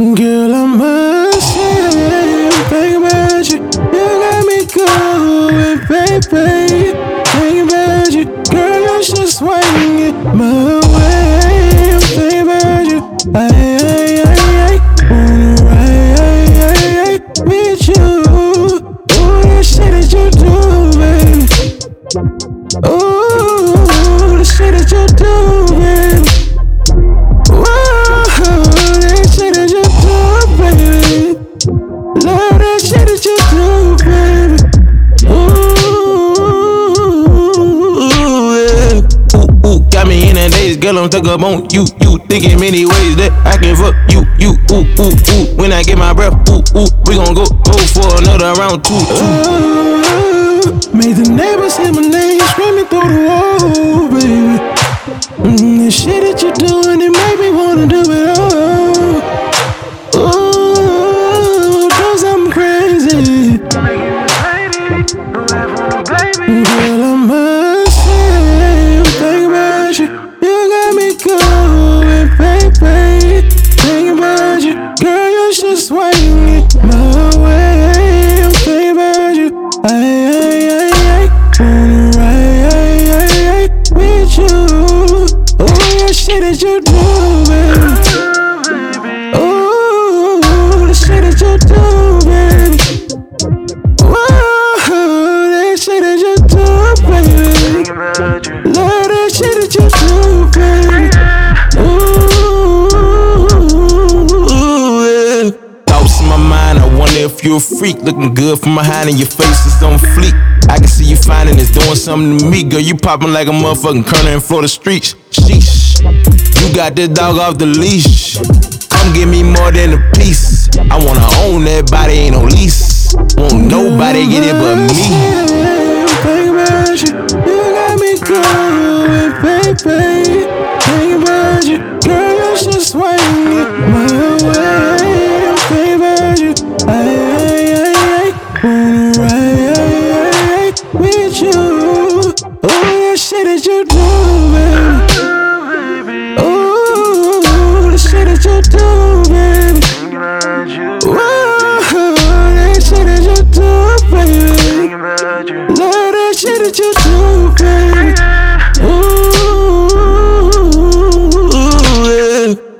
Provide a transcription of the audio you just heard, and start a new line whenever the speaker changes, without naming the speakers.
Girl, I must say, think about you. You got me going, baby. About you, girl, you should swing it my way. About you, ay, ay, ay, ay. Wanna ride, you. Ooh, the shit that you do, baby. The shit that you do,
daze, girl, I'm stuck up on you. You thinking many ways that I can fuck you. You, ooh, ooh, ooh. When I get my breath, ooh, ooh, we gon' go, go for another round, two, two.
Oh, made the neighbors hear my name screaming through the wall, baby. Mm, the shit that you're doing, it made me wanna do you do, baby. Oh, the shit that you do,
wonder if you're a freak. Looking good from behind and your face is on fleek. I can see you finding it's doing something to me, girl. You popping like a motherfucking kernel in Florida streets. Sheesh, you got this dog off the leash. Come give me more than a piece. I wanna own that body, ain't no lease. Won't nobody get it but me.
You got me going, baby. what you do, baby. Ooh, yeah.